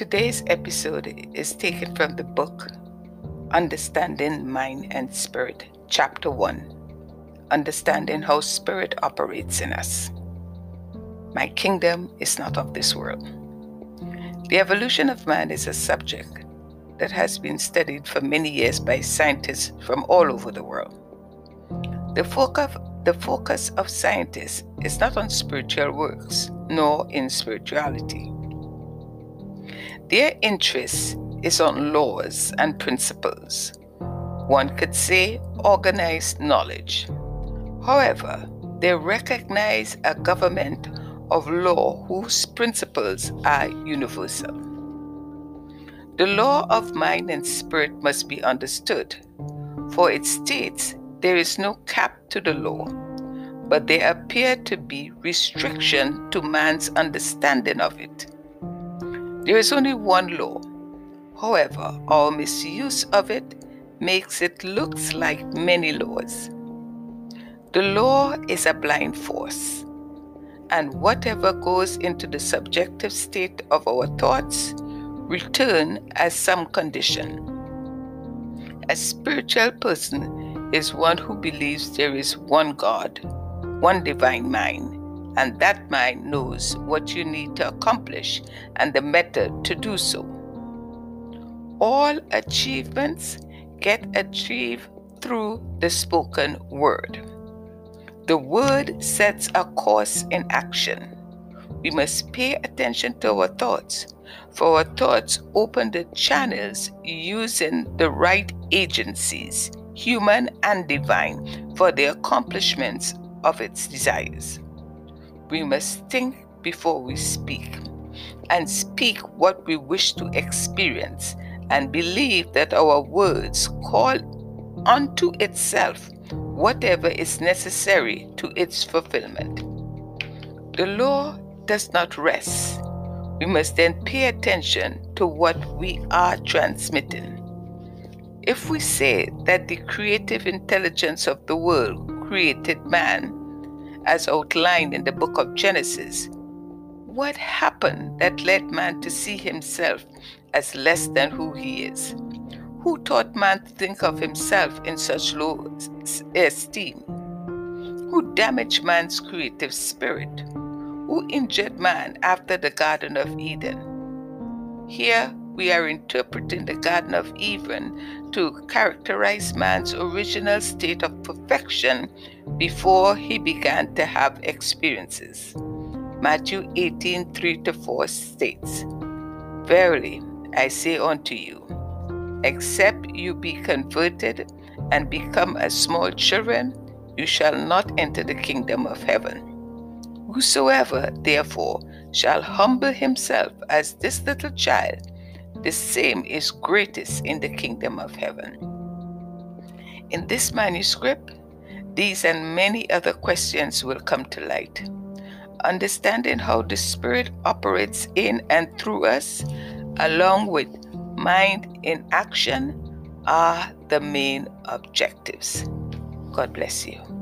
Today's episode is taken from the book Understanding Mind and Spirit, Chapter 1 Understanding How Spirit Operates in Us. My kingdom is not of this world. The evolution of man is a subject that has been studied for many years by scientists from all over the world. The focus, the focus of scientists is not on spiritual works, nor in spirituality their interest is on laws and principles. One could say organized knowledge. However, they recognize a government of law whose principles are universal. The law of mind and spirit must be understood, for it states there is no cap to the law, but there appear to be restriction to man's understanding of it. There is only one law. However, our misuse of it makes it look like many laws. The law is a blind force, and whatever goes into the subjective state of our thoughts return as some condition. A spiritual person is one who believes there is one God, one divine mind, and that mind knows what you need to accomplish and the method to do so. All achievements get achieved through the spoken word. The word sets a course in action. We must pay attention to our thoughts, for our thoughts open the channels using the right agencies, human and divine, for the accomplishments of its desires we must think before we speak and speak what we wish to experience and believe that our words call unto itself whatever is necessary to its fulfillment. The law does not rest. We must then pay attention to what we are transmitting. If we say that the creative intelligence of the world created man, as outlined in the book of Genesis. What happened that led man to see himself as less than who he is? Who taught man to think of himself in such low esteem? Who damaged man's creative spirit? Who injured man after the Garden of Eden? Here we are interpreting the Garden of Eden to characterize man's original state of perfection before he began to have experiences. Matthew 18 3 4 states, Verily, I say unto you, except you be converted and become as small children, you shall not enter the kingdom of heaven. Whosoever, therefore, shall humble himself as this little child, the same is greatest in the kingdom of heaven. In this manuscript, these and many other questions will come to light. Understanding how the Spirit operates in and through us, along with mind in action, are the main objectives. God bless you.